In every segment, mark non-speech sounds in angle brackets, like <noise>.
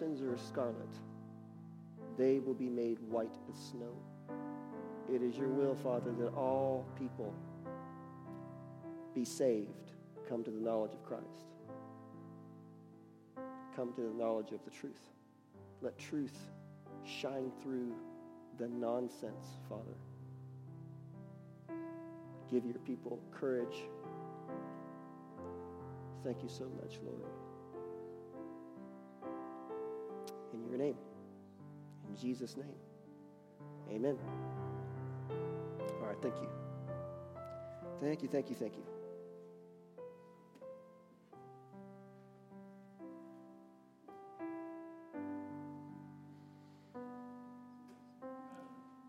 sins are scarlet, they will be made white as snow. It is your will, Father, that all people be saved, come to the knowledge of Christ, come to the knowledge of the truth. Let truth shine through the nonsense, Father. Give your people courage. Thank you so much, Lord. Name, in Jesus' name, amen. All right, thank you. Thank you, thank you, thank you.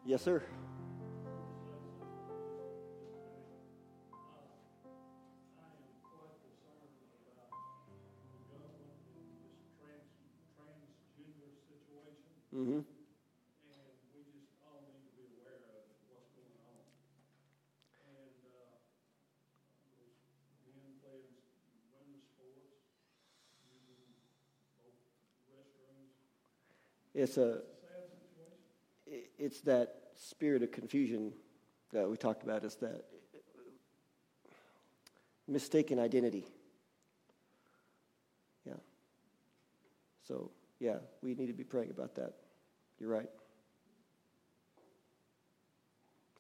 Yes, sir. It's a it's that spirit of confusion that we talked about. It's that mistaken identity. Yeah. So yeah, we need to be praying about that. You're right.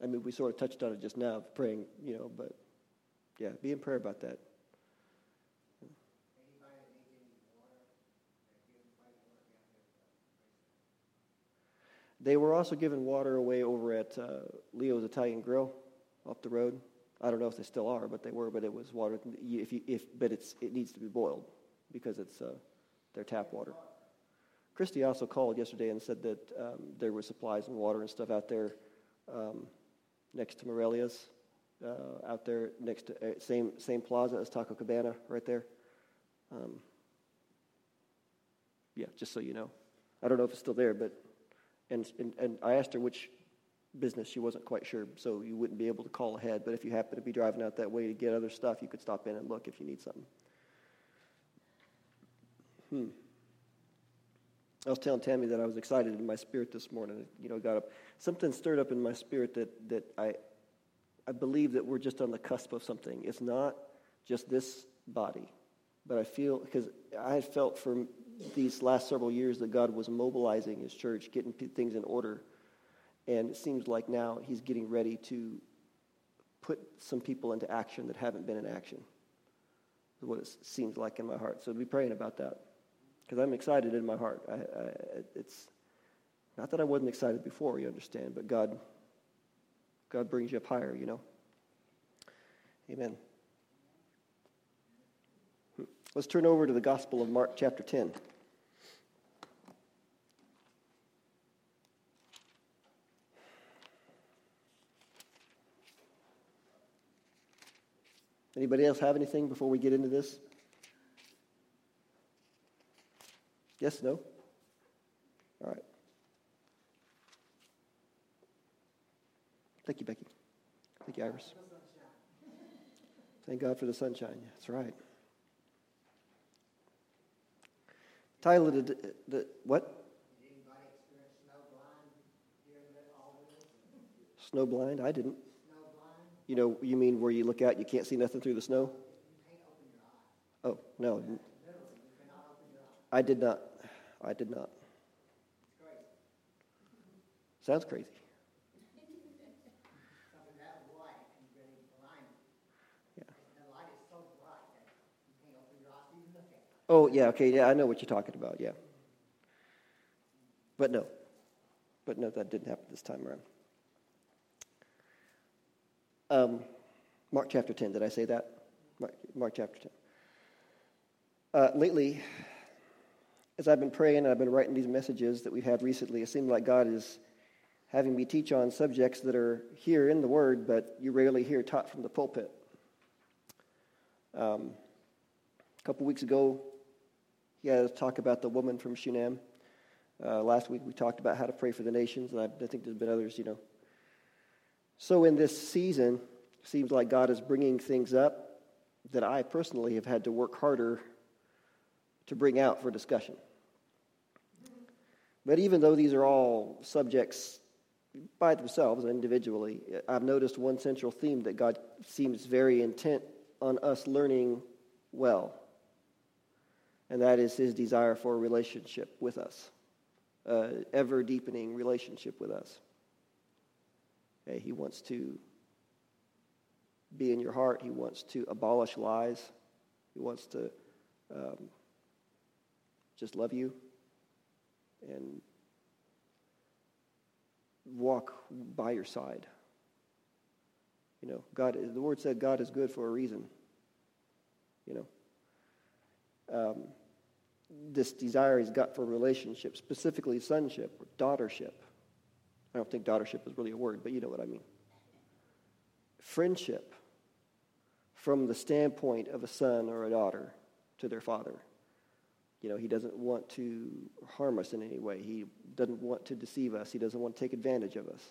I mean, we sort of touched on it just now, praying, you know, but yeah, be in prayer about that. They were also giving water away over at uh, Leo's Italian Grill up the road. I don't know if they still are, but they were. But it was water. If you, if, but it's it needs to be boiled because it's uh, their tap water. Christy also called yesterday and said that um, there were supplies and water and stuff out there um, next to Morelia's, uh, out there next to uh, same same plaza as Taco Cabana, right there. Um, yeah, just so you know, I don't know if it's still there, but and, and, and I asked her which business she wasn't quite sure, so you wouldn't be able to call ahead. But if you happen to be driving out that way to get other stuff, you could stop in and look if you need something. Hmm. I was telling Tammy that I was excited in my spirit this morning. You know, got up something stirred up in my spirit that that I I believe that we're just on the cusp of something. It's not just this body, but I feel because I had felt for these last several years that God was mobilizing His church, getting things in order, and it seems like now He's getting ready to put some people into action that haven't been in action. Is what it seems like in my heart. So be praying about that because I'm excited in my heart. I, I, it's not that I wasn't excited before, you understand, but God, God brings you up higher, you know. Amen. Hmm. Let's turn over to the Gospel of Mark, chapter 10. Anybody else have anything before we get into this? Yes, no? All right. Thank you, Becky. Thank you, Iris. Thank God for the sunshine. That's right. Title the, the what? Snow blind? I didn't. You know, you mean where you look out, you can't see nothing through the snow? Oh, no. I did not. I did not. Sounds crazy. Oh, yeah, okay, yeah, I know what you're talking about, yeah. But no. But no, that didn't happen this time around. Um, Mark chapter 10, did I say that? Mark, Mark chapter 10. Uh, lately, as I've been praying and I've been writing these messages that we've had recently, it seemed like God is having me teach on subjects that are here in the Word, but you rarely hear taught from the pulpit. Um, a couple weeks ago, he had us talk about the woman from Shunem. Uh, last week we talked about how to pray for the nations, and I, I think there's been others, you know. So in this season, it seems like God is bringing things up that I personally have had to work harder to bring out for discussion. But even though these are all subjects by themselves individually, I've noticed one central theme that God seems very intent on us learning well, and that is his desire for a relationship with us, ever deepening relationship with us. Okay, he wants to be in your heart, he wants to abolish lies, he wants to um, just love you and walk by your side. You know, God, the word said God is good for a reason. You know, um, this desire he's got for relationship, specifically sonship or daughtership. I don't think daughtership is really a word, but you know what I mean. Friendship from the standpoint of a son or a daughter to their father. You know, he doesn't want to harm us in any way. He doesn't want to deceive us. He doesn't want to take advantage of us.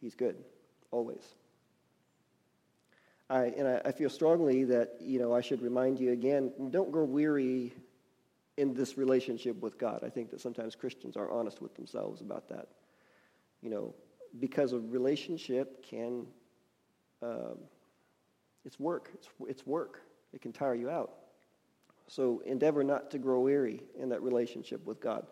He's good, always. I, and I, I feel strongly that, you know, I should remind you again, don't grow weary in this relationship with God. I think that sometimes Christians are honest with themselves about that. You know, because a relationship can, um, it's work. It's, it's work. It can tire you out. So endeavor not to grow weary in that relationship with God.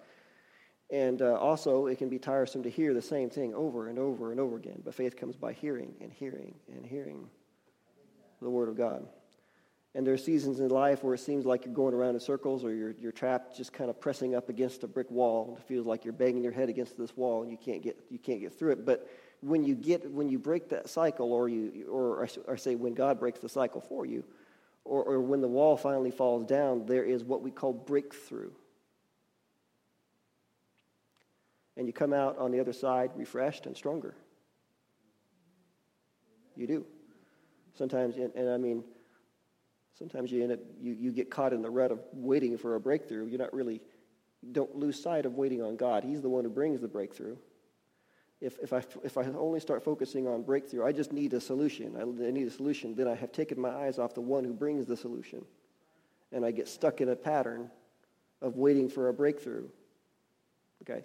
And uh, also, it can be tiresome to hear the same thing over and over and over again. But faith comes by hearing and hearing and hearing the Word of God. And there are seasons in life where it seems like you're going around in circles or you're, you're trapped just kind of pressing up against a brick wall. And it feels like you're banging your head against this wall and you can't get, you can't get through it. But when you, get, when you break that cycle, or, you, or, or say when God breaks the cycle for you, or, or when the wall finally falls down, there is what we call breakthrough. And you come out on the other side refreshed and stronger. You do. Sometimes, and, and I mean, sometimes you end up, you, you get caught in the rut of waiting for a breakthrough. You're not really, don't lose sight of waiting on God. He's the one who brings the breakthrough if, if, I, if I only start focusing on breakthrough, I just need a solution. I, I need a solution. Then I have taken my eyes off the one who brings the solution. And I get stuck in a pattern of waiting for a breakthrough. Okay?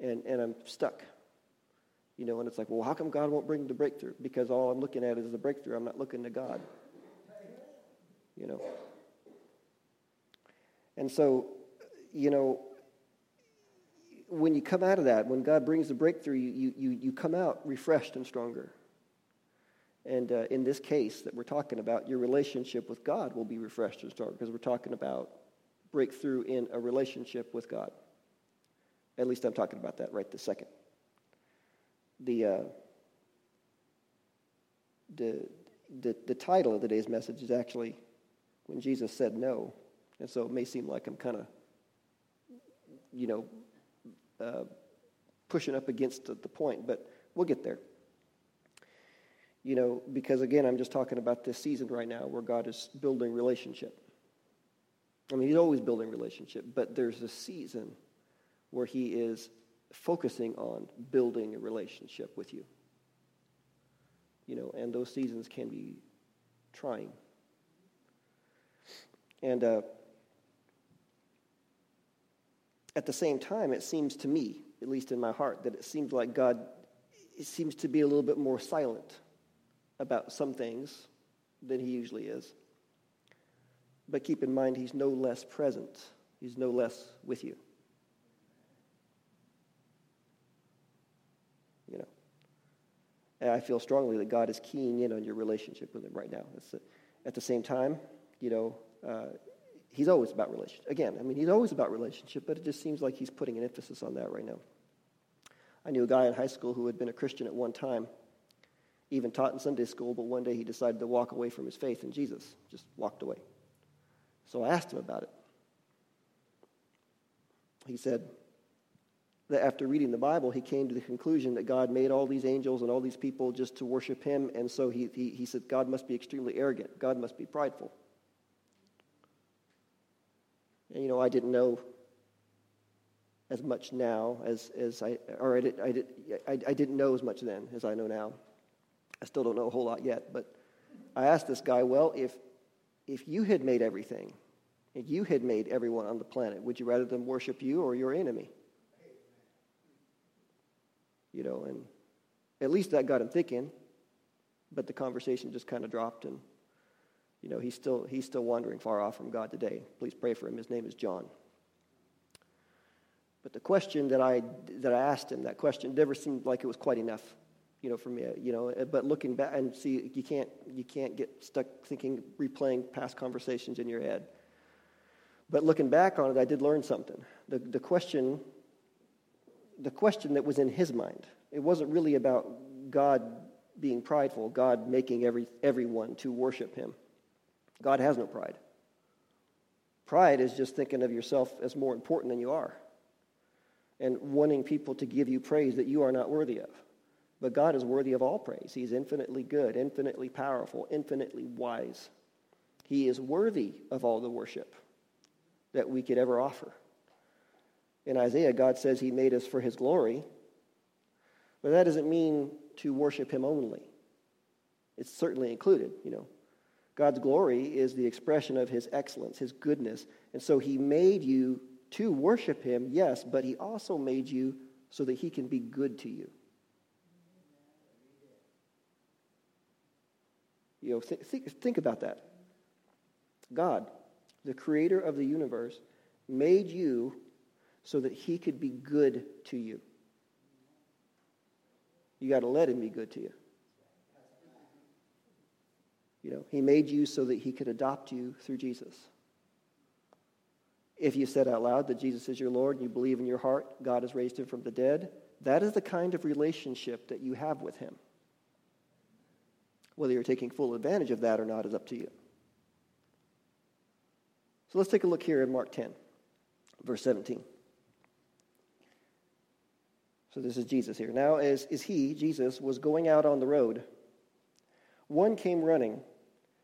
And, and I'm stuck. You know, and it's like, well, how come God won't bring the breakthrough? Because all I'm looking at is the breakthrough. I'm not looking to God. You know? And so, you know, when you come out of that, when God brings the breakthrough, you, you, you come out refreshed and stronger. And uh, in this case that we're talking about, your relationship with God will be refreshed and stronger because we're talking about breakthrough in a relationship with God. At least I'm talking about that right this second. The, uh, the, the, the title of today's message is actually When Jesus Said No. And so it may seem like I'm kind of, you know, uh, pushing up against the, the point, but we'll get there. You know, because again, I'm just talking about this season right now where God is building relationship. I mean, He's always building relationship, but there's a season where He is focusing on building a relationship with you. You know, and those seasons can be trying. And uh, at the same time, it seems to me, at least in my heart, that it seems like God seems to be a little bit more silent about some things than he usually is. But keep in mind, he's no less present, he's no less with you. You know. And I feel strongly that God is keying in on your relationship with him right now. at the same time, you know, uh, he's always about relationship. Again, I mean, he's always about relationship, but it just seems like he's putting an emphasis on that right now. I knew a guy in high school who had been a Christian at one time, even taught in Sunday school, but one day he decided to walk away from his faith in Jesus, just walked away. So I asked him about it. He said that after reading the Bible, he came to the conclusion that God made all these angels and all these people just to worship him, and so he, he, he said, God must be extremely arrogant, God must be prideful. And, you know, I didn't know as much now as, as I, or I, did, I, did, I, I didn't know as much then as I know now. I still don't know a whole lot yet, but I asked this guy, well, if, if you had made everything, if you had made everyone on the planet, would you rather them worship you or your enemy? You know, and at least that got him thinking, but the conversation just kind of dropped and you know, he's still, he's still wandering far off from God today. Please pray for him. His name is John. But the question that I, that I asked him, that question never seemed like it was quite enough, you know, for me, you know, uh, but looking back and see, you can't, you can't get stuck thinking, replaying past conversations in your head. But looking back on it, I did learn something. The, the question, the question that was in his mind, it wasn't really about God being prideful, God making every, everyone to worship him. God has no pride. Pride is just thinking of yourself as more important than you are and wanting people to give you praise that you are not worthy of. But God is worthy of all praise. He's infinitely good, infinitely powerful, infinitely wise. He is worthy of all the worship that we could ever offer. In Isaiah, God says He made us for His glory, but that doesn't mean to worship Him only. It's certainly included, you know. God's glory is the expression of his excellence, his goodness. And so he made you to worship him, yes, but he also made you so that he can be good to you. You know, th- think, think about that. God, the creator of the universe, made you so that he could be good to you. You got to let him be good to you. You know, he made you so that he could adopt you through Jesus. If you said out loud that Jesus is your Lord and you believe in your heart God has raised him from the dead, that is the kind of relationship that you have with him. Whether you're taking full advantage of that or not is up to you. So let's take a look here in Mark 10, verse 17. So this is Jesus here. Now, as, as he, Jesus, was going out on the road, one came running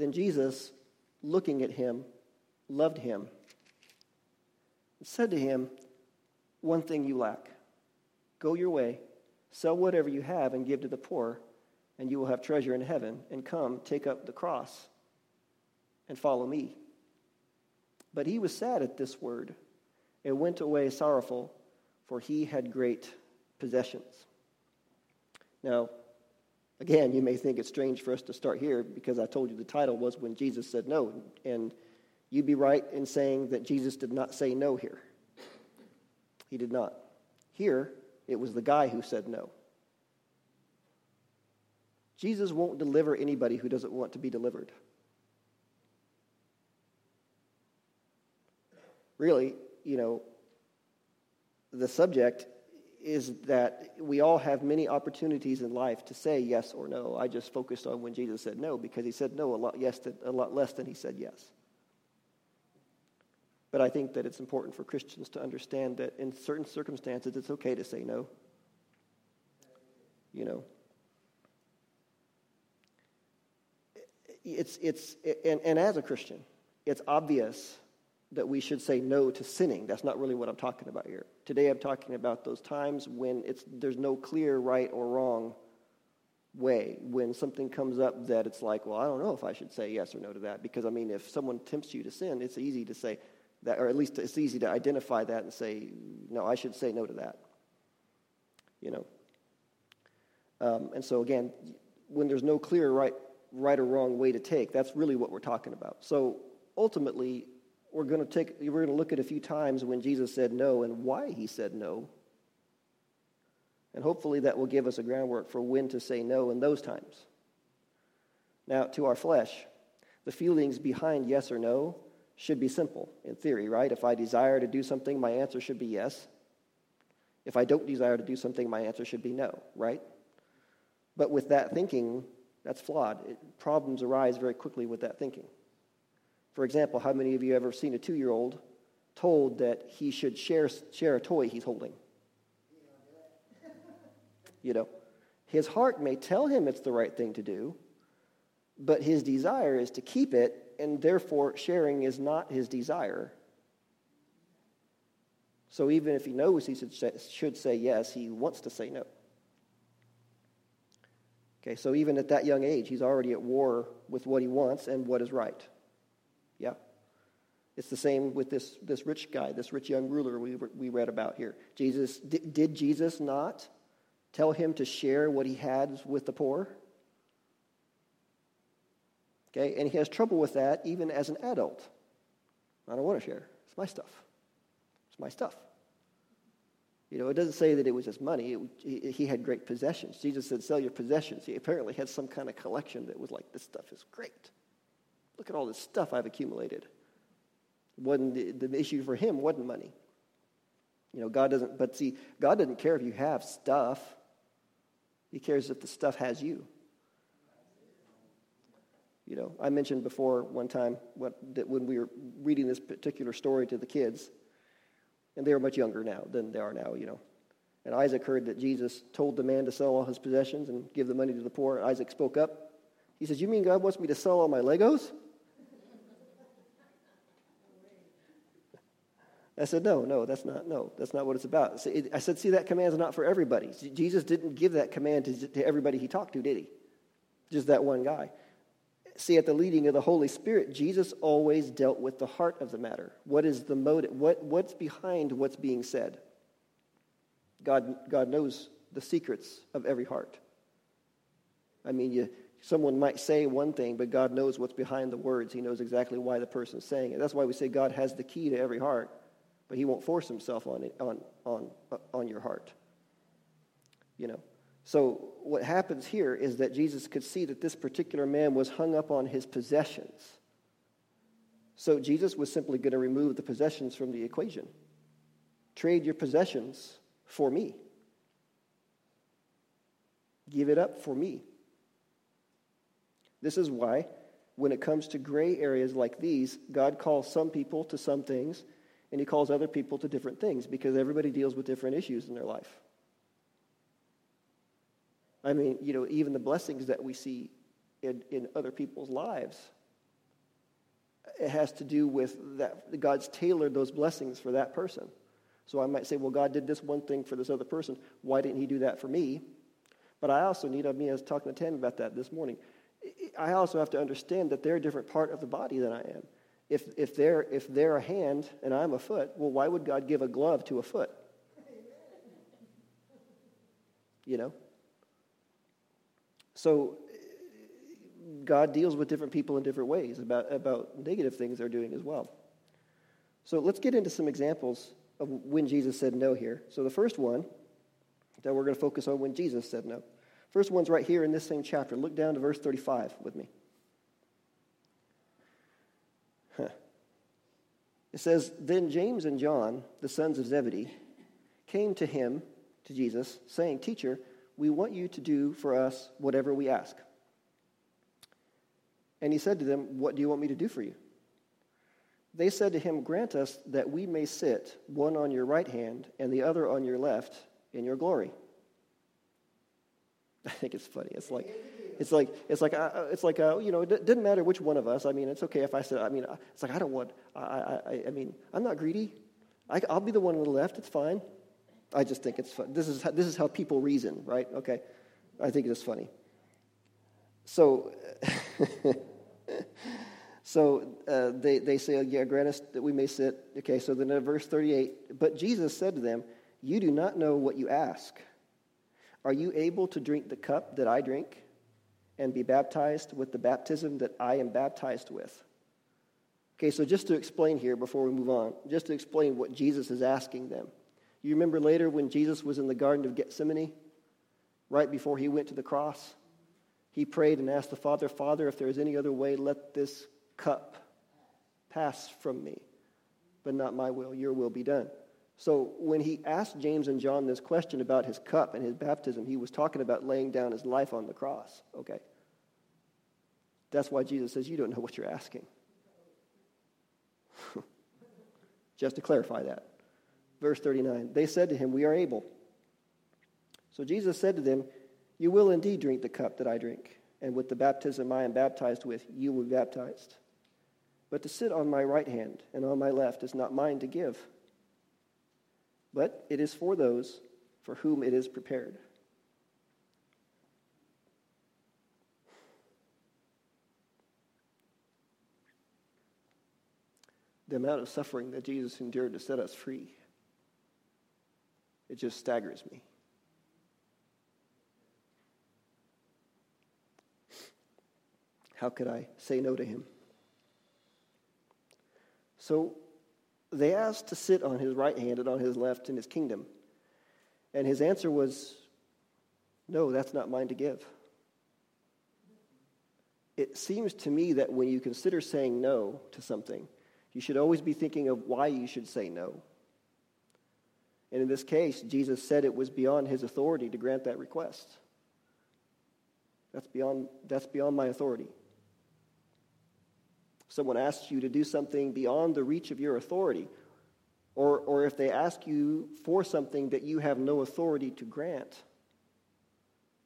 Then Jesus, looking at him, loved him, and said to him, One thing you lack. Go your way, sell whatever you have, and give to the poor, and you will have treasure in heaven. And come, take up the cross, and follow me. But he was sad at this word, and went away sorrowful, for he had great possessions. Now, Again, you may think it's strange for us to start here because I told you the title was When Jesus Said No. And you'd be right in saying that Jesus did not say no here. He did not. Here, it was the guy who said no. Jesus won't deliver anybody who doesn't want to be delivered. Really, you know, the subject is that we all have many opportunities in life to say yes or no. I just focused on when Jesus said no because he said no a lot yes a lot less than he said yes. But I think that it's important for Christians to understand that in certain circumstances it's okay to say no. You know. It's it's and, and as a Christian, it's obvious that we should say no to sinning. That's not really what I'm talking about here. Today I'm talking about those times when it's, there's no clear right or wrong way. When something comes up that it's like, well, I don't know if I should say yes or no to that. Because, I mean, if someone tempts you to sin, it's easy to say that, or at least it's easy to identify that and say, no, I should say no to that. You know? Um, and so, again, when there's no clear right, right or wrong way to take, that's really what we're talking about. So, ultimately, we're going to take we're going to look at a few times when Jesus said no and why he said no. And hopefully that will give us a groundwork for when to say no in those times. Now, to our flesh, the feelings behind yes or no should be simple in theory, right? If I desire to do something, my answer should be yes. If I don't desire to do something, my answer should be no, right? But with that thinking, that's flawed. It, problems arise very quickly with that thinking. For example, how many of you have ever seen a two year old told that he should share, share a toy he's holding? You know, his heart may tell him it's the right thing to do, but his desire is to keep it, and therefore sharing is not his desire. So even if he knows he should say, should say yes, he wants to say no. Okay, so even at that young age, he's already at war with what he wants and what is right. It's the same with this, this rich guy, this rich young ruler we, we read about here. Jesus, did, did Jesus not tell him to share what he had with the poor? Okay, and he has trouble with that even as an adult. I don't want to share. It's my stuff. It's my stuff. You know, it doesn't say that it was his money. It, he had great possessions. Jesus said, sell your possessions. He apparently had some kind of collection that was like, this stuff is great. Look at all this stuff I've accumulated. Wasn't the, the issue for him wasn't money. You know, God doesn't, but see, God doesn't care if you have stuff. He cares if the stuff has you. You know, I mentioned before one time what, that when we were reading this particular story to the kids, and they were much younger now than they are now, you know. And Isaac heard that Jesus told the man to sell all his possessions and give the money to the poor. Isaac spoke up. He says, You mean God wants me to sell all my Legos? I said, No, no, that's not, no, that's not what it's about. I said, See, that command is not for everybody. Jesus didn't give that command to, to everybody he talked to, did he? Just that one guy. See, at the leading of the Holy Spirit, Jesus always dealt with the heart of the matter. What is the motive? What, what's behind what's being said? God, God knows the secrets of every heart. I mean, you, someone might say one thing, but God knows what's behind the words. He knows exactly why the person's saying it. That's why we say God has the key to every heart, but He won't force Himself on, it, on, on, uh, on your heart. You know? So, what happens here is that Jesus could see that this particular man was hung up on his possessions. So, Jesus was simply going to remove the possessions from the equation. Trade your possessions for me. Give it up for me. This is why, when it comes to gray areas like these, God calls some people to some things, and He calls other people to different things because everybody deals with different issues in their life. I mean, you know, even the blessings that we see in, in other people's lives, it has to do with that God's tailored those blessings for that person. So I might say, well, God did this one thing for this other person. Why didn't he do that for me? But I also need, I mean, I was talking to Tammy about that this morning. I also have to understand that they're a different part of the body than I am. If, if, they're, if they're a hand and I'm a foot, well, why would God give a glove to a foot? You know? So God deals with different people in different ways about, about negative things they're doing as well. So let's get into some examples of when Jesus said no here. So the first one that we're going to focus on when Jesus said no. First one's right here in this same chapter. Look down to verse 35 with me. It says, Then James and John, the sons of Zebedee, came to him, to Jesus, saying, Teacher, we want you to do for us whatever we ask. And he said to them, What do you want me to do for you? They said to him, Grant us that we may sit, one on your right hand and the other on your left, in your glory. I think it's funny. It's like, it's like, it's like, uh, it's like, uh, you know, it didn't matter which one of us. I mean, it's okay if I said, I mean, uh, it's like I don't want. I, I, I mean, I'm not greedy. I, I'll be the one on the left. It's fine. I just think it's fun. This is how, this is how people reason, right? Okay, I think it's funny. So, <laughs> so uh, they they say, yeah, grant us that we may sit. Okay, so then in verse thirty-eight, but Jesus said to them, "You do not know what you ask. Are you able to drink the cup that I drink, and be baptized with the baptism that I am baptized with?" Okay, so just to explain here before we move on, just to explain what Jesus is asking them. You remember later when Jesus was in the Garden of Gethsemane, right before he went to the cross? He prayed and asked the Father, Father, if there is any other way, let this cup pass from me. But not my will, your will be done. So when he asked James and John this question about his cup and his baptism, he was talking about laying down his life on the cross. Okay. That's why Jesus says, You don't know what you're asking. <laughs> Just to clarify that. Verse 39 They said to him, We are able. So Jesus said to them, You will indeed drink the cup that I drink, and with the baptism I am baptized with, you will be baptized. But to sit on my right hand and on my left is not mine to give, but it is for those for whom it is prepared. The amount of suffering that Jesus endured to set us free, it just staggers me. How could I say no to him? So they asked to sit on his right hand and on his left in his kingdom. And his answer was, No, that's not mine to give. It seems to me that when you consider saying no to something, you should always be thinking of why you should say no. And in this case, Jesus said it was beyond his authority to grant that request. That's beyond, that's beyond my authority someone asks you to do something beyond the reach of your authority, or, or if they ask you for something that you have no authority to grant,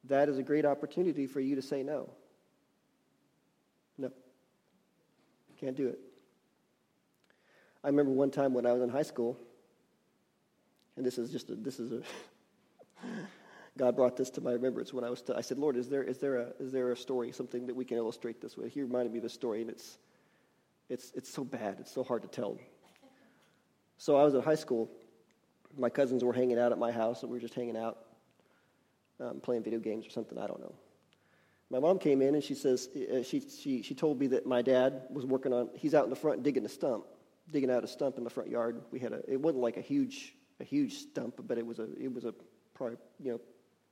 that is a great opportunity for you to say no. No. Can't do it. I remember one time when I was in high school, and this is just a, this is a, <laughs> God brought this to my remembrance when I was, t- I said, Lord, is there, is, there a, is there a story, something that we can illustrate this with? He reminded me of the story, and it's, it's, it's so bad. It's so hard to tell. So I was in high school. My cousins were hanging out at my house, and we were just hanging out, um, playing video games or something. I don't know. My mom came in and she says uh, she, she, she told me that my dad was working on. He's out in the front digging a stump, digging out a stump in the front yard. We had a. It wasn't like a huge a huge stump, but it was a it was a probably you know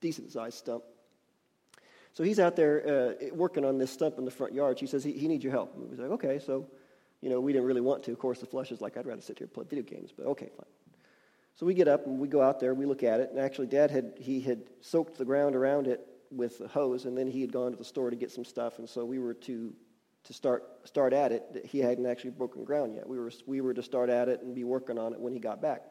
decent sized stump. So he's out there uh, working on this stump in the front yard. She says he, he needs your help. And we was like, okay, so you know, we didn't really want to. Of course, the flesh is like, I'd rather sit here and play video games, but okay, fine. So we get up and we go out there, and we look at it, and actually, Dad had, he had soaked the ground around it with a hose, and then he had gone to the store to get some stuff, and so we were to, to start, start at it. He hadn't actually broken ground yet. We were, we were to start at it and be working on it when he got back.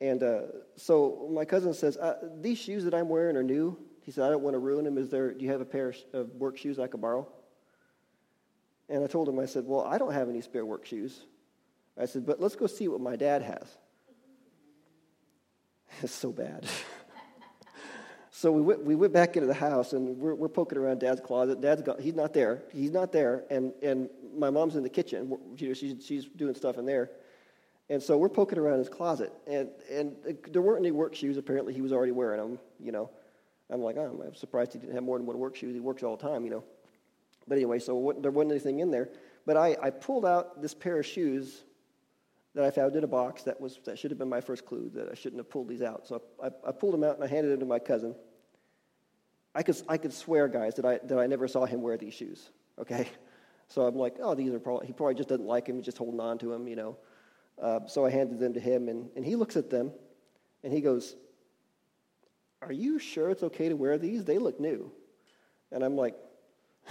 And uh, so my cousin says, uh, These shoes that I'm wearing are new. He said, I don't want to ruin them. Is there, do you have a pair of work shoes I could borrow? And I told him, I said, Well, I don't have any spare work shoes. I said, But let's go see what my dad has. <laughs> It's so bad. <laughs> so we went, we went back into the house and we're, we're poking around dad's closet. Dad's got, he's not there. He's not there. And, and my mom's in the kitchen. She's, she's doing stuff in there. And so we're poking around his closet. And, and there weren't any work shoes. Apparently, he was already wearing them, you know. I'm like, oh, I'm surprised he didn't have more than one work shoes. He works all the time, you know. But anyway, so there wasn't anything in there. But I, I pulled out this pair of shoes that I found in a box that, was, that should have been my first clue that I shouldn't have pulled these out. So I, I pulled them out and I handed them to my cousin. I could, I could swear, guys, that I, that I never saw him wear these shoes, okay? <laughs> So I'm like, oh, these are probably, he probably just doesn't like them. He's just holding on to them, you know. Uh, so I handed them to him, and, and he looks at them, and he goes, are you sure it's okay to wear these? They look new. And I'm like,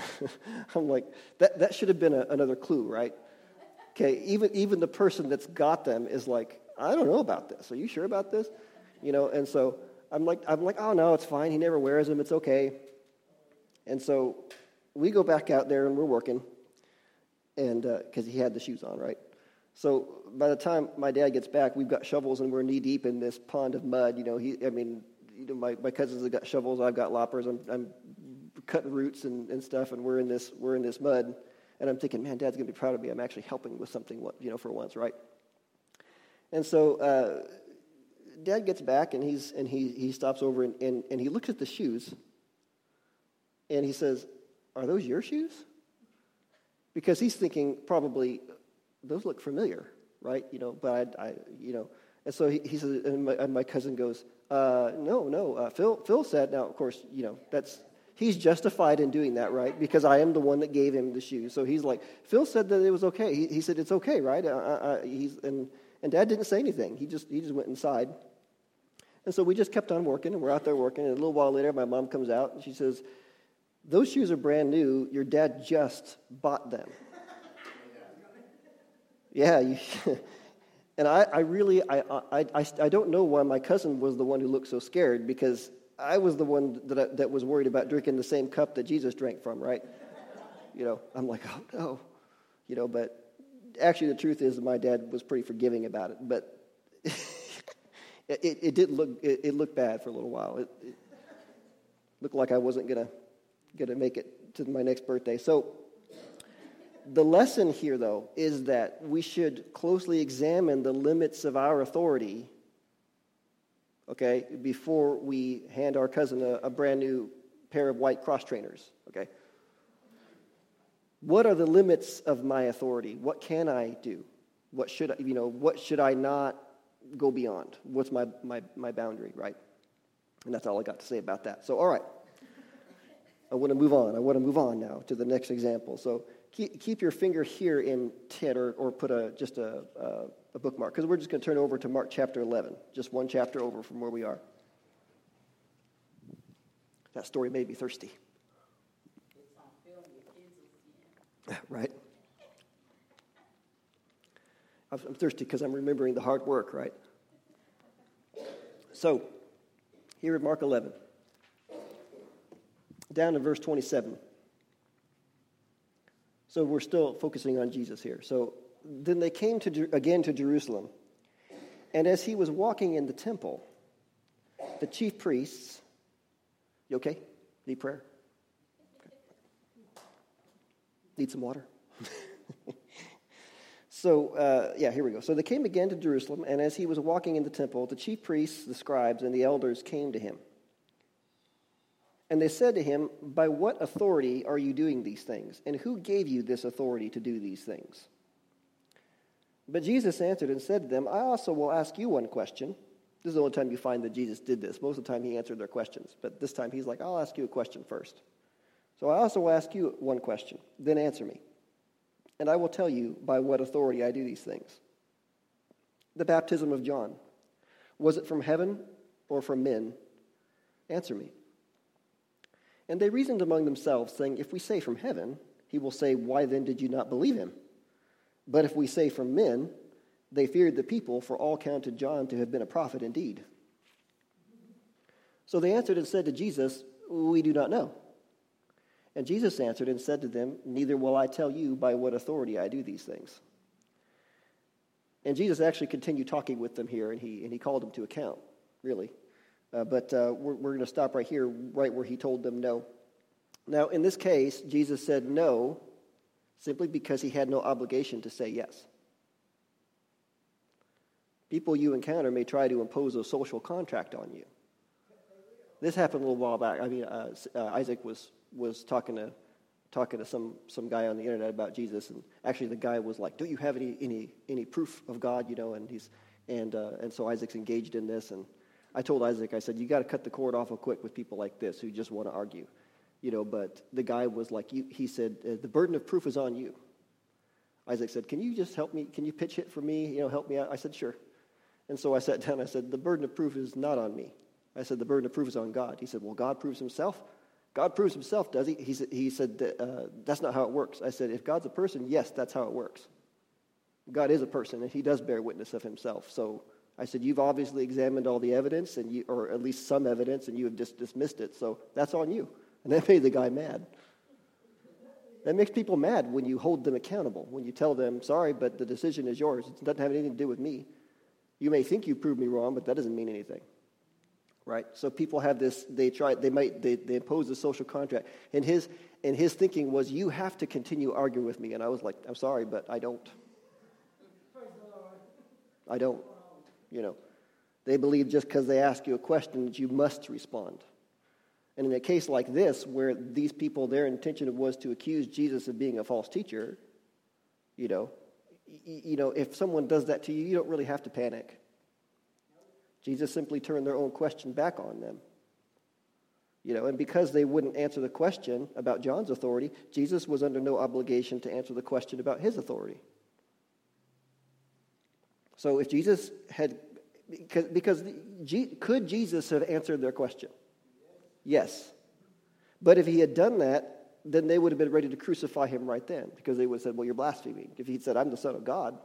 <laughs> I'm like, that, that should have been a, another clue, right? Okay, even, even the person that's got them is like, I don't know about this. Are you sure about this? You know, and so I'm like, I'm like, oh no, it's fine. He never wears them. It's okay. And so we go back out there and we're working, and because uh, he had the shoes on, right? So by the time my dad gets back, we've got shovels and we're knee deep in this pond of mud. You know, he, I mean, you know, my, my cousins have got shovels. I've got loppers. I'm, I'm cutting roots and, and stuff, and we're in this we're in this mud, and I'm thinking, man, Dad's gonna be proud of me. I'm actually helping with something, what you know, for once, right? And so uh, Dad gets back, and he's and he he stops over and, and and he looks at the shoes, and he says, "Are those your shoes?" Because he's thinking probably those look familiar, right? You know, but I, I you know. And so he, he says, and my, and my cousin goes, uh, no, no. Uh, Phil, Phil said, now, of course, you know, that's he's justified in doing that, right? Because I am the one that gave him the shoes. So he's like, Phil said that it was okay. He, he said it's okay, right? Uh, uh, he's, and, and Dad didn't say anything. He just, he just went inside. And so we just kept on working, and we're out there working. And a little while later, my mom comes out, and she says, those shoes are brand new. Your dad just bought them. Yeah, you, <laughs> and I, I really, I, I, I, I don't know why my cousin was the one who looked so scared because I was the one that, I, that was worried about drinking the same cup that Jesus drank from, right? you know, I'm like, oh no, you know, but actually the truth is my dad was pretty forgiving about it, but <laughs> it, it, did look, it, it, looked bad for a little while. It, it looked like I wasn't gonna, gonna make it to my next birthday. So the lesson here, though, is that we should closely examine the limits of our authority, okay, before we hand our cousin a, a brand new pair of white cross trainers, okay? What are the limits of my authority? What can I do? What should I, you know, what should I not go beyond? What's my, my, my boundary, right? And that's all I got to say about that. So, all right. I want to move on. I want to move on now to the next example. So, keep, keep your finger here in 10 or, or put a, just a, a, bookmark because we're just going to turn over to Mark chapter 11, just one chapter over from where we are. That story made me thirsty. <laughs> right? I'm thirsty because I'm remembering the hard work, right? So, here at Mark 11, down in verse 27. So, we're still focusing on Jesus here. So, then they came to, again to Jerusalem. And as he was walking in the temple, the chief priests, you okay? Need prayer? Need some water? <laughs> so, uh, yeah, here we go. So they came again to Jerusalem, and as he was walking in the temple, the chief priests, the scribes, and the elders came to him. And they said to him, By what authority are you doing these things? And who gave you this authority to do these things? But Jesus answered and said to them, I also will ask you one question. This is the only time you find that Jesus did this. Most of the time he answered their questions. But this time he's like, I'll ask you a question first. So I also will ask you one question, then answer me. And I will tell you by what authority I do these things. The baptism of John, was it from heaven or from men? Answer me. And they reasoned among themselves, saying, If we say from heaven, he will say, Why then did you not believe him? But if we say from men, they feared the people, for all counted John to have been a prophet indeed. So they answered and said to Jesus, We do not know. And Jesus answered and said to them, Neither will I tell you by what authority I do these things. And Jesus actually continued talking with them here, and he, and he called them to account, really. Uh, but uh, we're, we're going to stop right here, right where he told them no. Now, in this case, Jesus said no simply because he had no obligation to say yes. People you encounter may try to impose a social contract on you. This happened a little while back. I mean, uh, uh Isaac was was talking to talking to some some guy on the internet about Jesus, and actually the guy was like, "Do you have any any any proof of God?" You know, and he's and uh, and so Isaac's engaged in this, and I told Isaac, I said, "You got to cut the cord awful quick with people like this who just want to argue." You know, but the guy was like, he said, uh, "The burden of proof is on you." Isaac said, "Can you just help me? Can you pitch it for me? You know, help me out?" I said, "Sure." And so I sat down. I said, "The burden of proof is not on me." I said, "The burden of proof is on God." He said, "Well, God proves Himself." God proves himself, does he? He said, he said uh, that's not how it works. I said, if God's a person, yes, that's how it works. God is a person, and he does bear witness of himself. So I said, you've obviously examined all the evidence, and you, or at least some evidence, and you have just dismissed it. So that's on you. And that made the guy mad. That makes people mad when you hold them accountable, when you tell them, sorry, but the decision is yours. It doesn't have anything to do with me. You may think you proved me wrong, but that doesn't mean anything right? So people have this, they try, they might, they, they impose a social contract. And his, and his thinking was, you have to continue arguing with me. And I was like, I'm sorry, but I don't. I don't. You know, they believe just because they ask you a question that you must respond. And in a case like this, where these people, their intention was to accuse Jesus of being a false teacher, you know, you know, if someone does that to you, you don't really have to panic. Jesus simply turned their own question back on them. You know, and because they wouldn't answer the question about John's authority, Jesus was under no obligation to answer the question about his authority. So if Jesus had, because, because could Jesus have answered their question? Yes. But if he had done that, then they would have been ready to crucify him right then because they would have said, well, you're blaspheming. If he'd said, I'm the Son of God,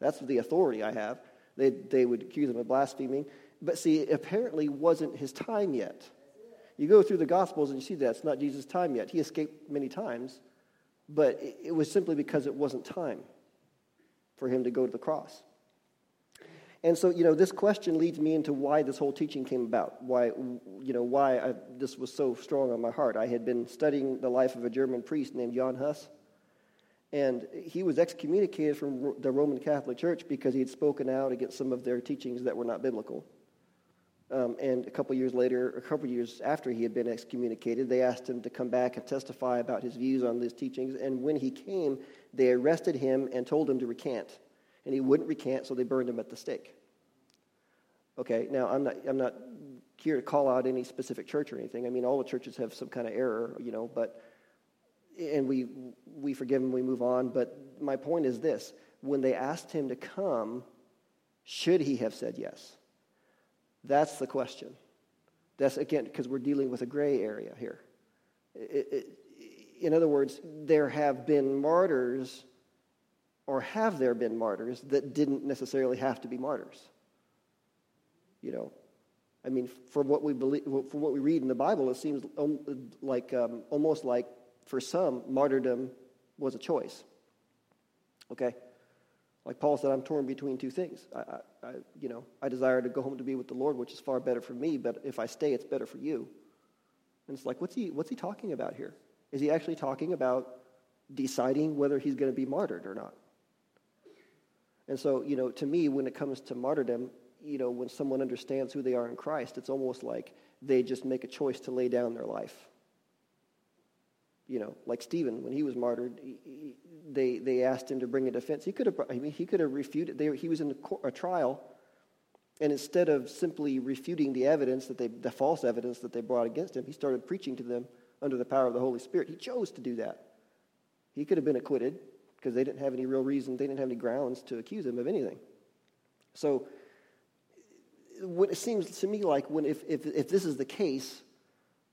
That's the authority I have. They, they would accuse him of blaspheming. But see, apparently wasn't his time yet. You go through the Gospels and you see that it's not Jesus' time yet. He escaped many times, but it was simply because it wasn't time for him to go to the cross. And so, you know, this question leads me into why this whole teaching came about. Why, you know, why I, this was so strong on my heart. I had been studying the life of a German priest named Jan Hus, and he was excommunicated from the Roman Catholic Church because he had spoken out against some of their teachings that were not biblical. Um, and a couple years later, a couple years after he had been excommunicated, they asked him to come back and testify about his views on these teachings. And when he came, they arrested him and told him to recant. And he wouldn't recant, so they burned him at the stake. Okay, now I'm not, I'm not here to call out any specific church or anything. I mean, all the churches have some kind of error, you know, but, and we, we forgive him, we move on. But my point is this when they asked him to come, should he have said yes? That's the question. That's, again, because we're dealing with a gray area here. It, it, in other words, there have been martyrs, or have there been martyrs, that didn't necessarily have to be martyrs. You know, I mean, for what we believe, for what we read in the Bible, it seems like um, almost like for some, martyrdom was a choice. Okay, like Paul said, I'm torn between two things. I, I, I, you know, I desire to go home to be with the Lord, which is far better for me, but if I stay, it's better for you. And it's like, what's he, what's he talking about here? Is he actually talking about deciding whether he's going to be martyred or not? And so, you know, to me, when it comes to martyrdom, you know, when someone understands who they are in Christ, it's almost like they just make a choice to lay down their life you know, like Stephen, when he was martyred, he, they, they asked him to bring a defense. He could have, I mean, he could have refuted. They, he was in a, a, trial, and instead of simply refuting the evidence that they, the false evidence that they brought against him, he started preaching to them under the power of the Holy Spirit. He chose to do that. He could have been acquitted because they didn't have any real reason, they didn't have any grounds to accuse him of anything. So, it seems to me like when if, if, if this is the case,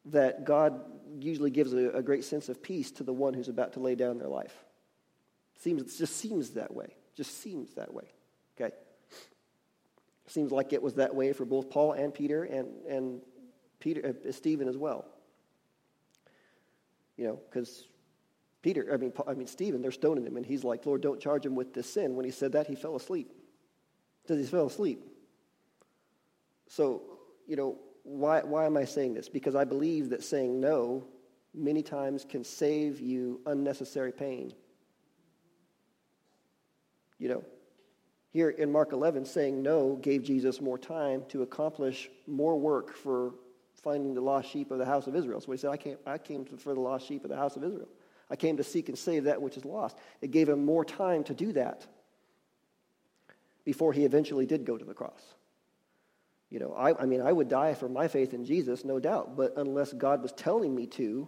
that God usually gives a, a, great sense of peace to the one who's about to lay down their life. Seems, it just seems that way. Just seems that way. Okay? Seems like it was that way for both Paul and Peter and, and Peter, uh, Stephen as well. You know, because Peter, I mean, I mean, Stephen, they're stoning him, and he's like, Lord, don't charge him with this sin. When he said that, he fell asleep. Because he fell asleep. So, you know, why, why am I saying this? Because I believe that saying no many times can save you unnecessary pain. You know, here in Mark 11, saying no gave Jesus more time to accomplish more work for finding the lost sheep of the house of Israel. So he said, I came, I came for the lost sheep of the house of Israel. I came to seek and save that which is lost. It gave him more time to do that before he eventually did go to the cross. You know, I, I mean, I would die for my faith in Jesus, no doubt, but unless God was telling me to,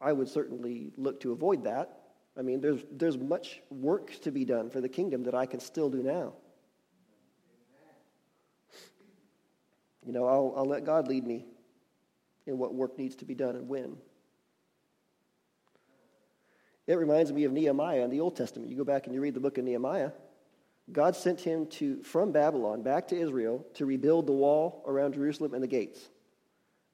I would certainly look to avoid that. I mean, there's, there's much work to be done for the kingdom that I can still do now. You know, I'll, I'll let God lead me in what work needs to be done and when. It reminds me of Nehemiah in the Old Testament. You go back and you read the book of Nehemiah. God sent him to, from Babylon back to Israel to rebuild the wall around Jerusalem and the gates.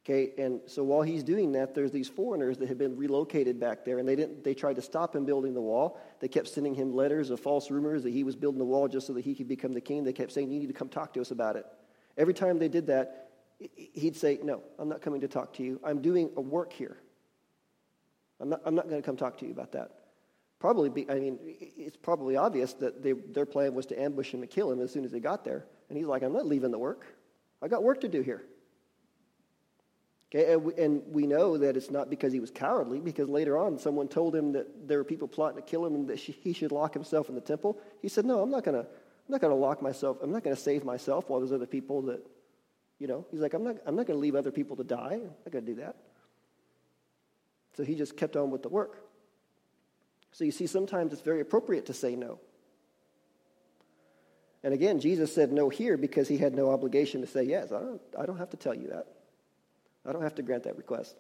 Okay, and so while he's doing that, there's these foreigners that had been relocated back there, and they didn't. They tried to stop him building the wall. They kept sending him letters of false rumors that he was building the wall just so that he could become the king. They kept saying, "You need to come talk to us about it." Every time they did that, he'd say, "No, I'm not coming to talk to you. I'm doing a work here. I'm not. I'm not going to come talk to you about that." Probably, be, I mean, it's probably obvious that they, their plan was to ambush him and kill him as soon as they got there. And he's like, I'm not leaving the work. I got work to do here. Okay, and we, and we know that it's not because he was cowardly, because later on someone told him that there were people plotting to kill him and that he should lock himself in the temple. He said, No, I'm not going to. I'm not going to lock myself. I'm not going to save myself while there's other people that, you know. He's like, I'm not. I'm not going to leave other people to die. I'm not going to do that. So he just kept on with the work. So you see, sometimes it's very appropriate to say no. And again, Jesus said no here because he had no obligation to say yes. I don't, I don't have to tell you that. I don't have to grant that request.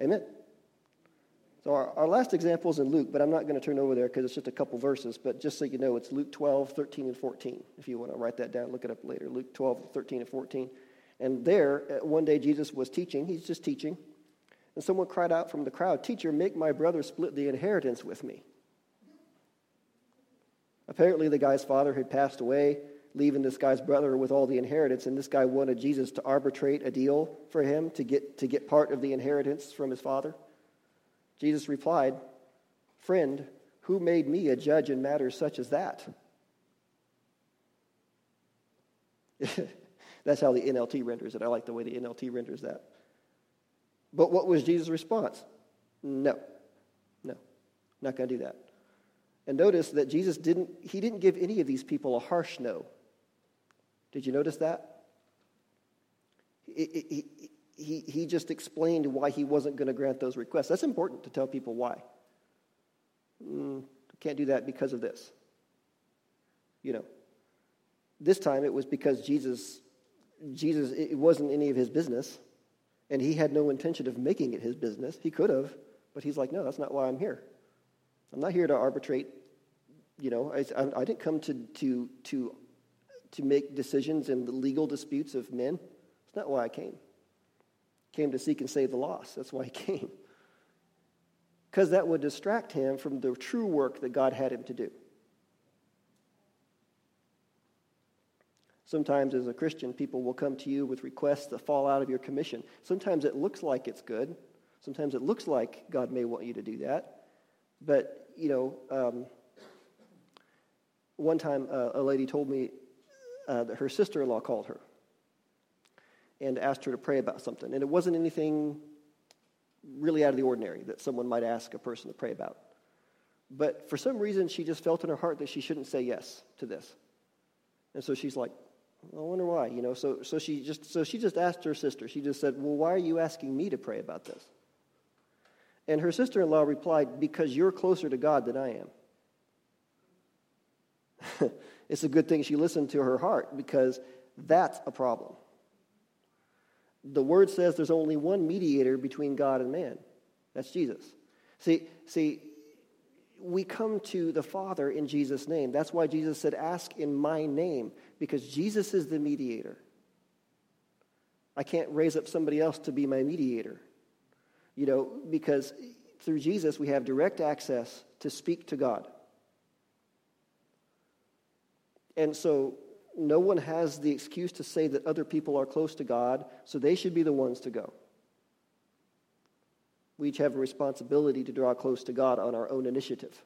Amen. So our, our last example is in Luke, but I'm not going to turn over there because it's just a couple verses. But just so you know, it's Luke 12, 13, and 14. If you want to write that down, look it up later. Luke 12, 13, and 14. And there, uh, one day Jesus was teaching. He's just teaching. And someone cried out from the crowd, Teacher, make my brother split the inheritance with me. Apparently, the guy's father had passed away, leaving this guy's brother with all the inheritance, and this guy wanted Jesus to arbitrate a deal for him to get, to get part of the inheritance from his father. Jesus replied, Friend, who made me a judge in matters such as that? <laughs> That's how the NLT renders it. I like the way the NLT renders that. But what was Jesus' response? No. No. Not going to do that. And notice that Jesus didn't, he didn't give any of these people a harsh no. Did you notice that? He, he, he, just explained why he wasn't going to grant those requests. That's important to tell people why. Mm, can't do that because of this. You know, this time it was because Jesus, Jesus, it wasn't any of his business, and he had no intention of making it his business. He could have, but he's like, no, that's not why I'm here. I'm not here to arbitrate. You know, I, I, I didn't come to, to, to, to make decisions in the legal disputes of men. It's not why I came. Came to seek and save the lost. That's why he <laughs> came. Because that would distract him from the true work that God had him to do. Sometimes, as a Christian, people will come to you with requests that fall out of your commission. Sometimes it looks like it's good. Sometimes it looks like God may want you to do that. But, you know, um, one time uh, a lady told me uh, that her sister in law called her and asked her to pray about something. And it wasn't anything really out of the ordinary that someone might ask a person to pray about. But for some reason, she just felt in her heart that she shouldn't say yes to this. And so she's like, I wonder why, you know. So, so she just so she just asked her sister. She just said, "Well, why are you asking me to pray about this?" And her sister-in-law replied, "Because you're closer to God than I am." <laughs> it's a good thing she listened to her heart because that's a problem the word says there's only one mediator between God and man. That's Jesus. See, see, we come to the Father in Jesus' name. That's why Jesus said, Ask in my name, because Jesus is the mediator. I can't raise up somebody else to be my mediator. You know, because through Jesus we have direct access to speak to God. And so no one has the excuse to say that other people are close to God, so they should be the ones to go. We each have a responsibility to draw close to God on our own initiative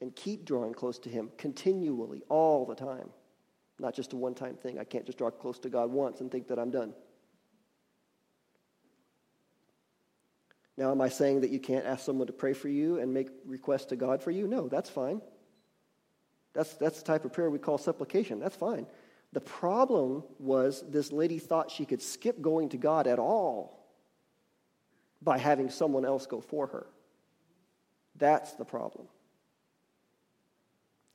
and keep drawing close to Him continually, all the time. Not just a one time thing. I can't just draw close to God once and think that I'm done. Now, am I saying that you can't ask someone to pray for you and make requests to God for you? No, that's fine. That's, that's the type of prayer we call supplication. That's fine. The problem was this lady thought she could skip going to God at all by having someone else go for her. That's the problem.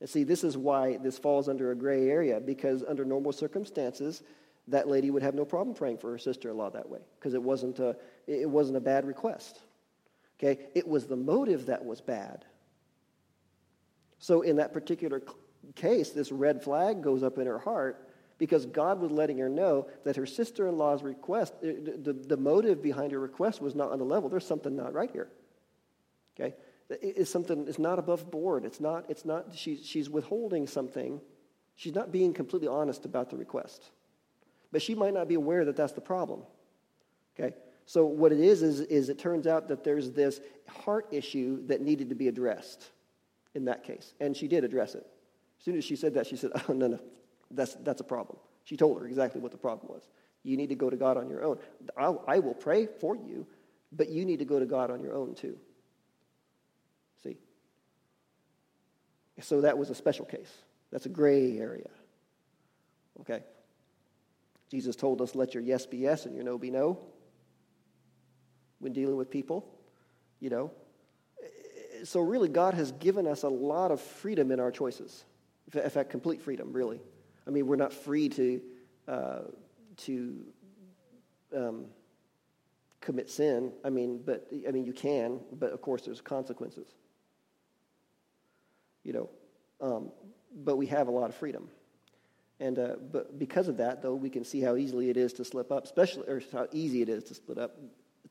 And see, this is why this falls under a gray area, because under normal circumstances, that lady would have no problem praying for her sister-in-law that way, because it wasn't a, it wasn't a bad request. Okay? It was the motive that was bad. So, in that particular case, this red flag goes up in her heart because God was letting her know that her sister in law's request, uh, the, the motive behind her request was not on the level. There's something not right here. Okay? It's something, it's not above board. It's not, it's not, she's, she's withholding something. She's not being completely honest about the request. But she might not be aware that that's the problem. Okay? So, what it is, is, is it turns out that there's this heart issue that needed to be addressed in that case. And she did address it. As soon as she said that, she said, <laughs> Oh, no, no, that's, that's a problem. She told her exactly what the problem was. You need to go to God on your own. I'll, I will pray for you, but you need to go to God on your own too. See? So that was a special case. That's a gray area. Okay? Jesus told us, let your yes be yes and your no be no. When dealing with people, you know, so really, God has given us a lot of freedom in our choices. In fact, complete freedom, really. I mean, we're not free to, uh, to um, commit sin. I mean, but I mean, you can, but of course, there's consequences. You know, um, but we have a lot of freedom. And uh, but because of that, though, we can see how easily it is to slip up, especially or how easy it is to split up,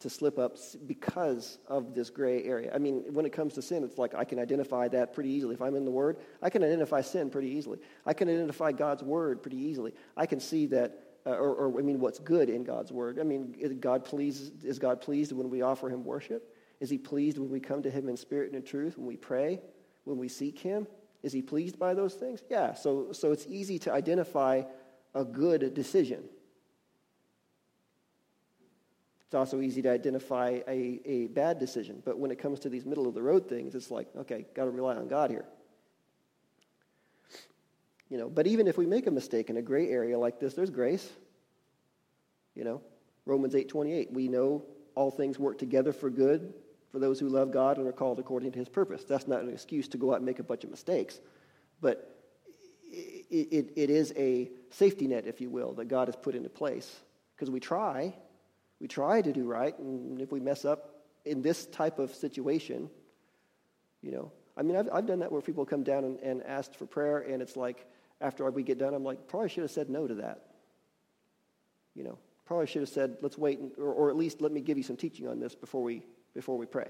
to slip up because of this gray area. I mean, when it comes to sin, it's like I can identify that pretty easily. If I'm in the Word, I can identify sin pretty easily. I can identify God's Word pretty easily. I can see that, uh, or, or I mean, what's good in God's Word. I mean, is God pleased? Is God pleased when we offer Him worship? Is He pleased when we come to Him in spirit and in truth? When we pray? When we seek Him? Is He pleased by those things? Yeah. So, so it's easy to identify a good decision. It's also easy to identify a, a bad decision. But when it comes to these middle of the road things, it's like, okay, got to rely on God here. You know, but even if we make a mistake in a gray area like this, there's grace. You know, Romans 8:28, we know all things work together for good for those who love God and are called according to his purpose. That's not an excuse to go out and make a bunch of mistakes, but it, it, it is a safety net, if you will, that God has put into place. Because we try, we try to do right, and if we mess up in this type of situation, you know, I mean, I've, I've done that where people come down and, and asked for prayer, and it's like, after we get done, I'm like, probably should have said no to that. You know, probably should have said, let's wait, and, or, or at least let me give you some teaching on this before we, before we pray.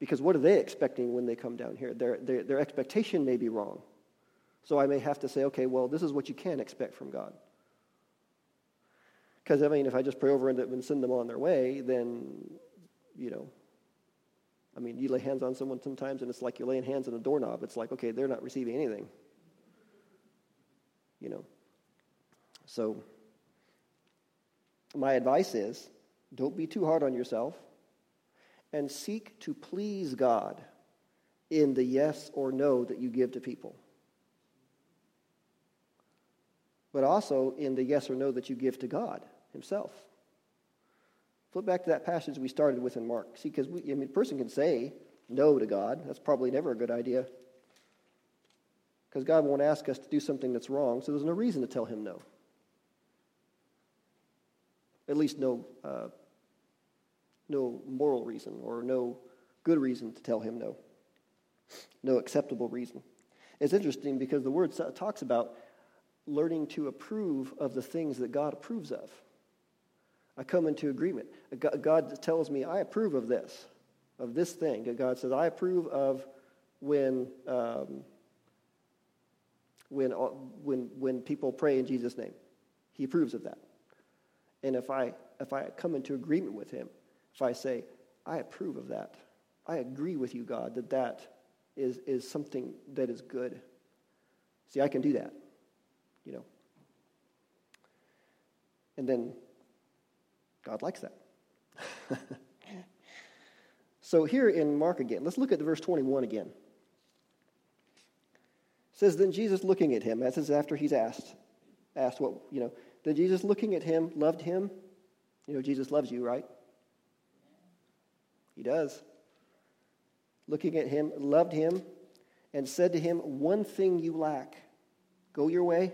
Because what are they expecting when they come down here? Their, their, their expectation may be wrong. So I may have to say, okay, well, this is what you can expect from God. Because, I mean, if I just pray over them and send them on their way, then, you know, I mean, you lay hands on someone sometimes and it's like you're laying hands on a doorknob. It's like, okay, they're not receiving anything. You know. So, my advice is don't be too hard on yourself and seek to please God in the yes or no that you give to people. But also in the yes or no that you give to God himself. Flip back to that passage we started with in Mark. See, because I mean, a person can say no to God. That's probably never a good idea. Because God won't ask us to do something that's wrong, so there's no reason to tell him no. At least no, uh, no moral reason or no good reason to tell him no. No acceptable reason. It's interesting because the word talks about learning to approve of the things that God approves of. I come into agreement. God tells me, I approve of this, of this thing. God says, I approve of when, um, when, when, when people pray in Jesus' name. He approves of that. And if I, if I come into agreement with him, if I say, I approve of that, I agree with you, God, that that is, is something that is good. See, I can do that, you know. And then God likes that. <laughs> so here in Mark again, let's look at the verse 21 again. It says, Then Jesus looking at him, as is after he's asked, asked what, you know, then Jesus looking at him loved him. You know, Jesus loves you, right? He does. Looking at him, loved him, and said to him, One thing you lack. Go your way,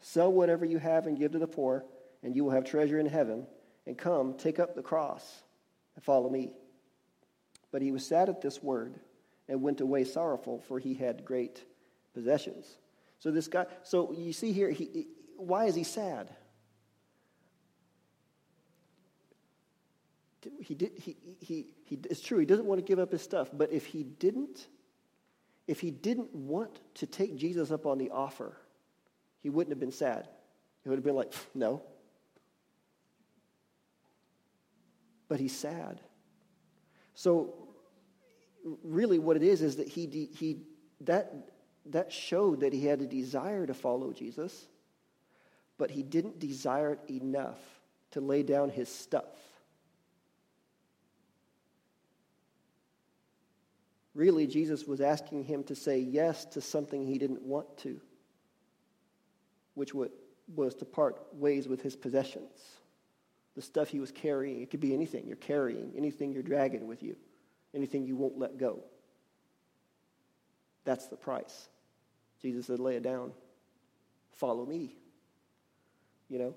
sell whatever you have and give to the poor, and you will have treasure in heaven and come, take up the cross and follow me. But he was sad at this word and went away sorrowful, for he had great possessions. So this guy, so you see here, he, why is he sad? He did, he, he, he, it's true, he doesn't want to give up his stuff, but if he didn't, if he didn't want to take Jesus up on the offer, he wouldn't have been sad. He would have been like, no, but he's sad. So, really, what it is is that he, he that, that showed that he had a desire to follow Jesus, but he didn't desire it enough to lay down his stuff. Really, Jesus was asking him to say yes to something he didn't want to, which was to part ways with his possessions the stuff he was carrying. It could be anything you're carrying, anything you're dragging with you, anything you won't let go. That's the price. Jesus said, lay it down. Follow me. You know?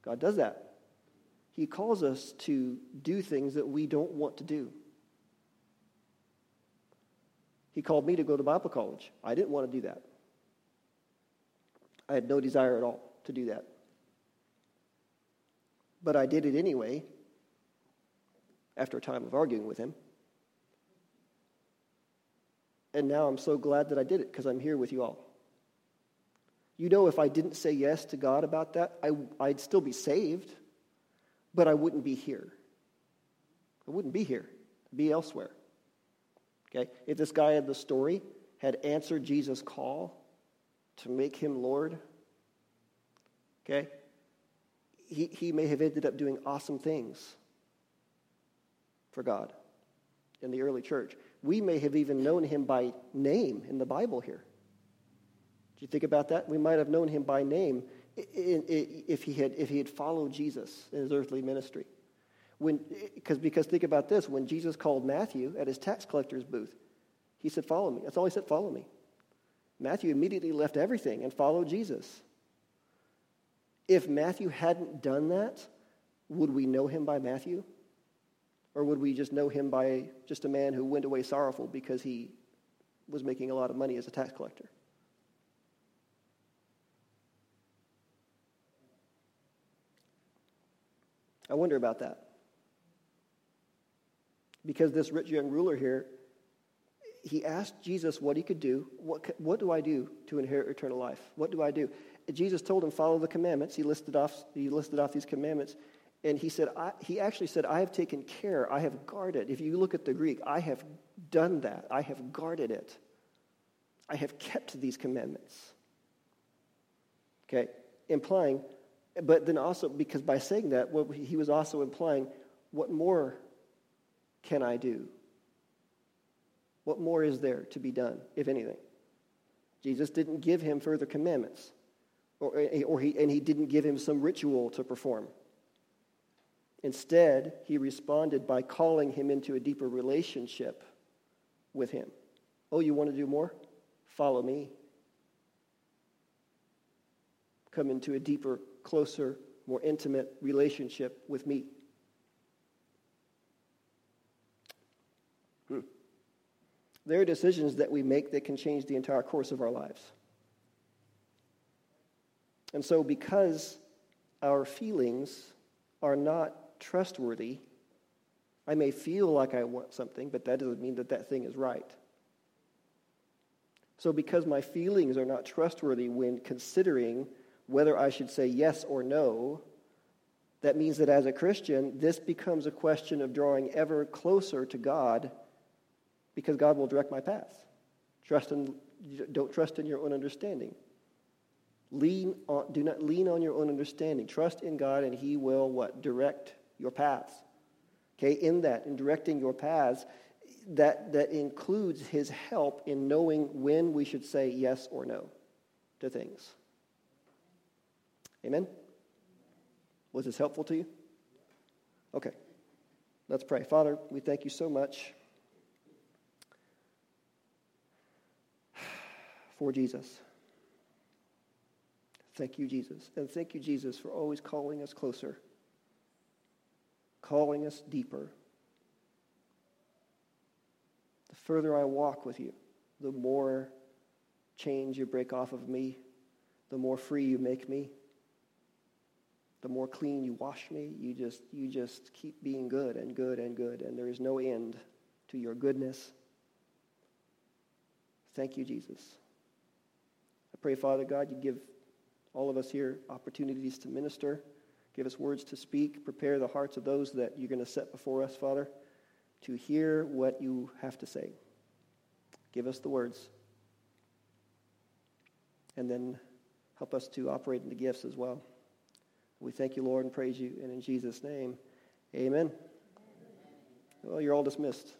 God does that. He calls us to do things that we don't want to do. He called me to go to Bible college. I didn't want to do that. I had no desire at all to do that. But I did it anyway after a time of arguing with him. And now I'm so glad that I did it because I'm here with you all. You know, if I didn't say yes to God about that, I, I'd still be saved, but I wouldn't be here. I wouldn't be here, I'd be elsewhere. Okay? If this guy in the story had answered Jesus' call to make him Lord, okay, he, he may have ended up doing awesome things for God in the early church. We may have even known him by name in the Bible here. Do you think about that? We might have known him by name if he had, if he had followed Jesus in his earthly ministry. When, because, because think about this when Jesus called Matthew at his tax collector's booth, he said, Follow me. That's all he said, Follow me. Matthew immediately left everything and followed Jesus. If Matthew hadn't done that, would we know him by Matthew? Or would we just know him by just a man who went away sorrowful because he was making a lot of money as a tax collector? I wonder about that. Because this rich young ruler here, he asked Jesus what he could do. What, what do I do to inherit eternal life? What do I do? Jesus told him, follow the commandments. He listed off, he listed off these commandments. And he said, I, he actually said, I have taken care, I have guarded. If you look at the Greek, I have done that. I have guarded it. I have kept these commandments. Okay, implying, but then also, because by saying that, what he was also implying, what more can I do? What more is there to be done, if anything? Jesus didn't give him further commandments, or, or he, and he didn't give him some ritual to perform. Instead, he responded by calling him into a deeper relationship with him. Oh, you want to do more? Follow me. Come into a deeper, closer, more intimate relationship with me. Hmm. There are decisions that we make that can change the entire course of our lives. And so, because our feelings are not trustworthy. I may feel like I want something, but that doesn't mean that that thing is right. So, because my feelings are not trustworthy when considering whether I should say yes or no, that means that as a Christian, this becomes a question of drawing ever closer to God because God will direct my path. Trust in, don't trust in your own understanding. Lean on, do not lean on your own understanding. Trust in God and He will what? Direct your paths. Okay, in that, in directing your paths, that, that includes his help in knowing when we should say yes or no to things. Amen? Was this helpful to you? Okay, let's pray. Father, we thank you so much for Jesus. Thank you, Jesus. And thank you, Jesus, for always calling us closer calling us deeper. The further I walk with you, the more change you break off of me, the more free you make me, the more clean you wash me. You just, you just keep being good and good and good, and there is no end to your goodness. Thank you, Jesus. I pray, Father God, you give all of us here opportunities to minister. Give us words to speak. Prepare the hearts of those that you're going to set before us, Father, to hear what you have to say. Give us the words. And then help us to operate in the gifts as well. We thank you, Lord, and praise you. And in Jesus' name, amen. Well, you're all dismissed.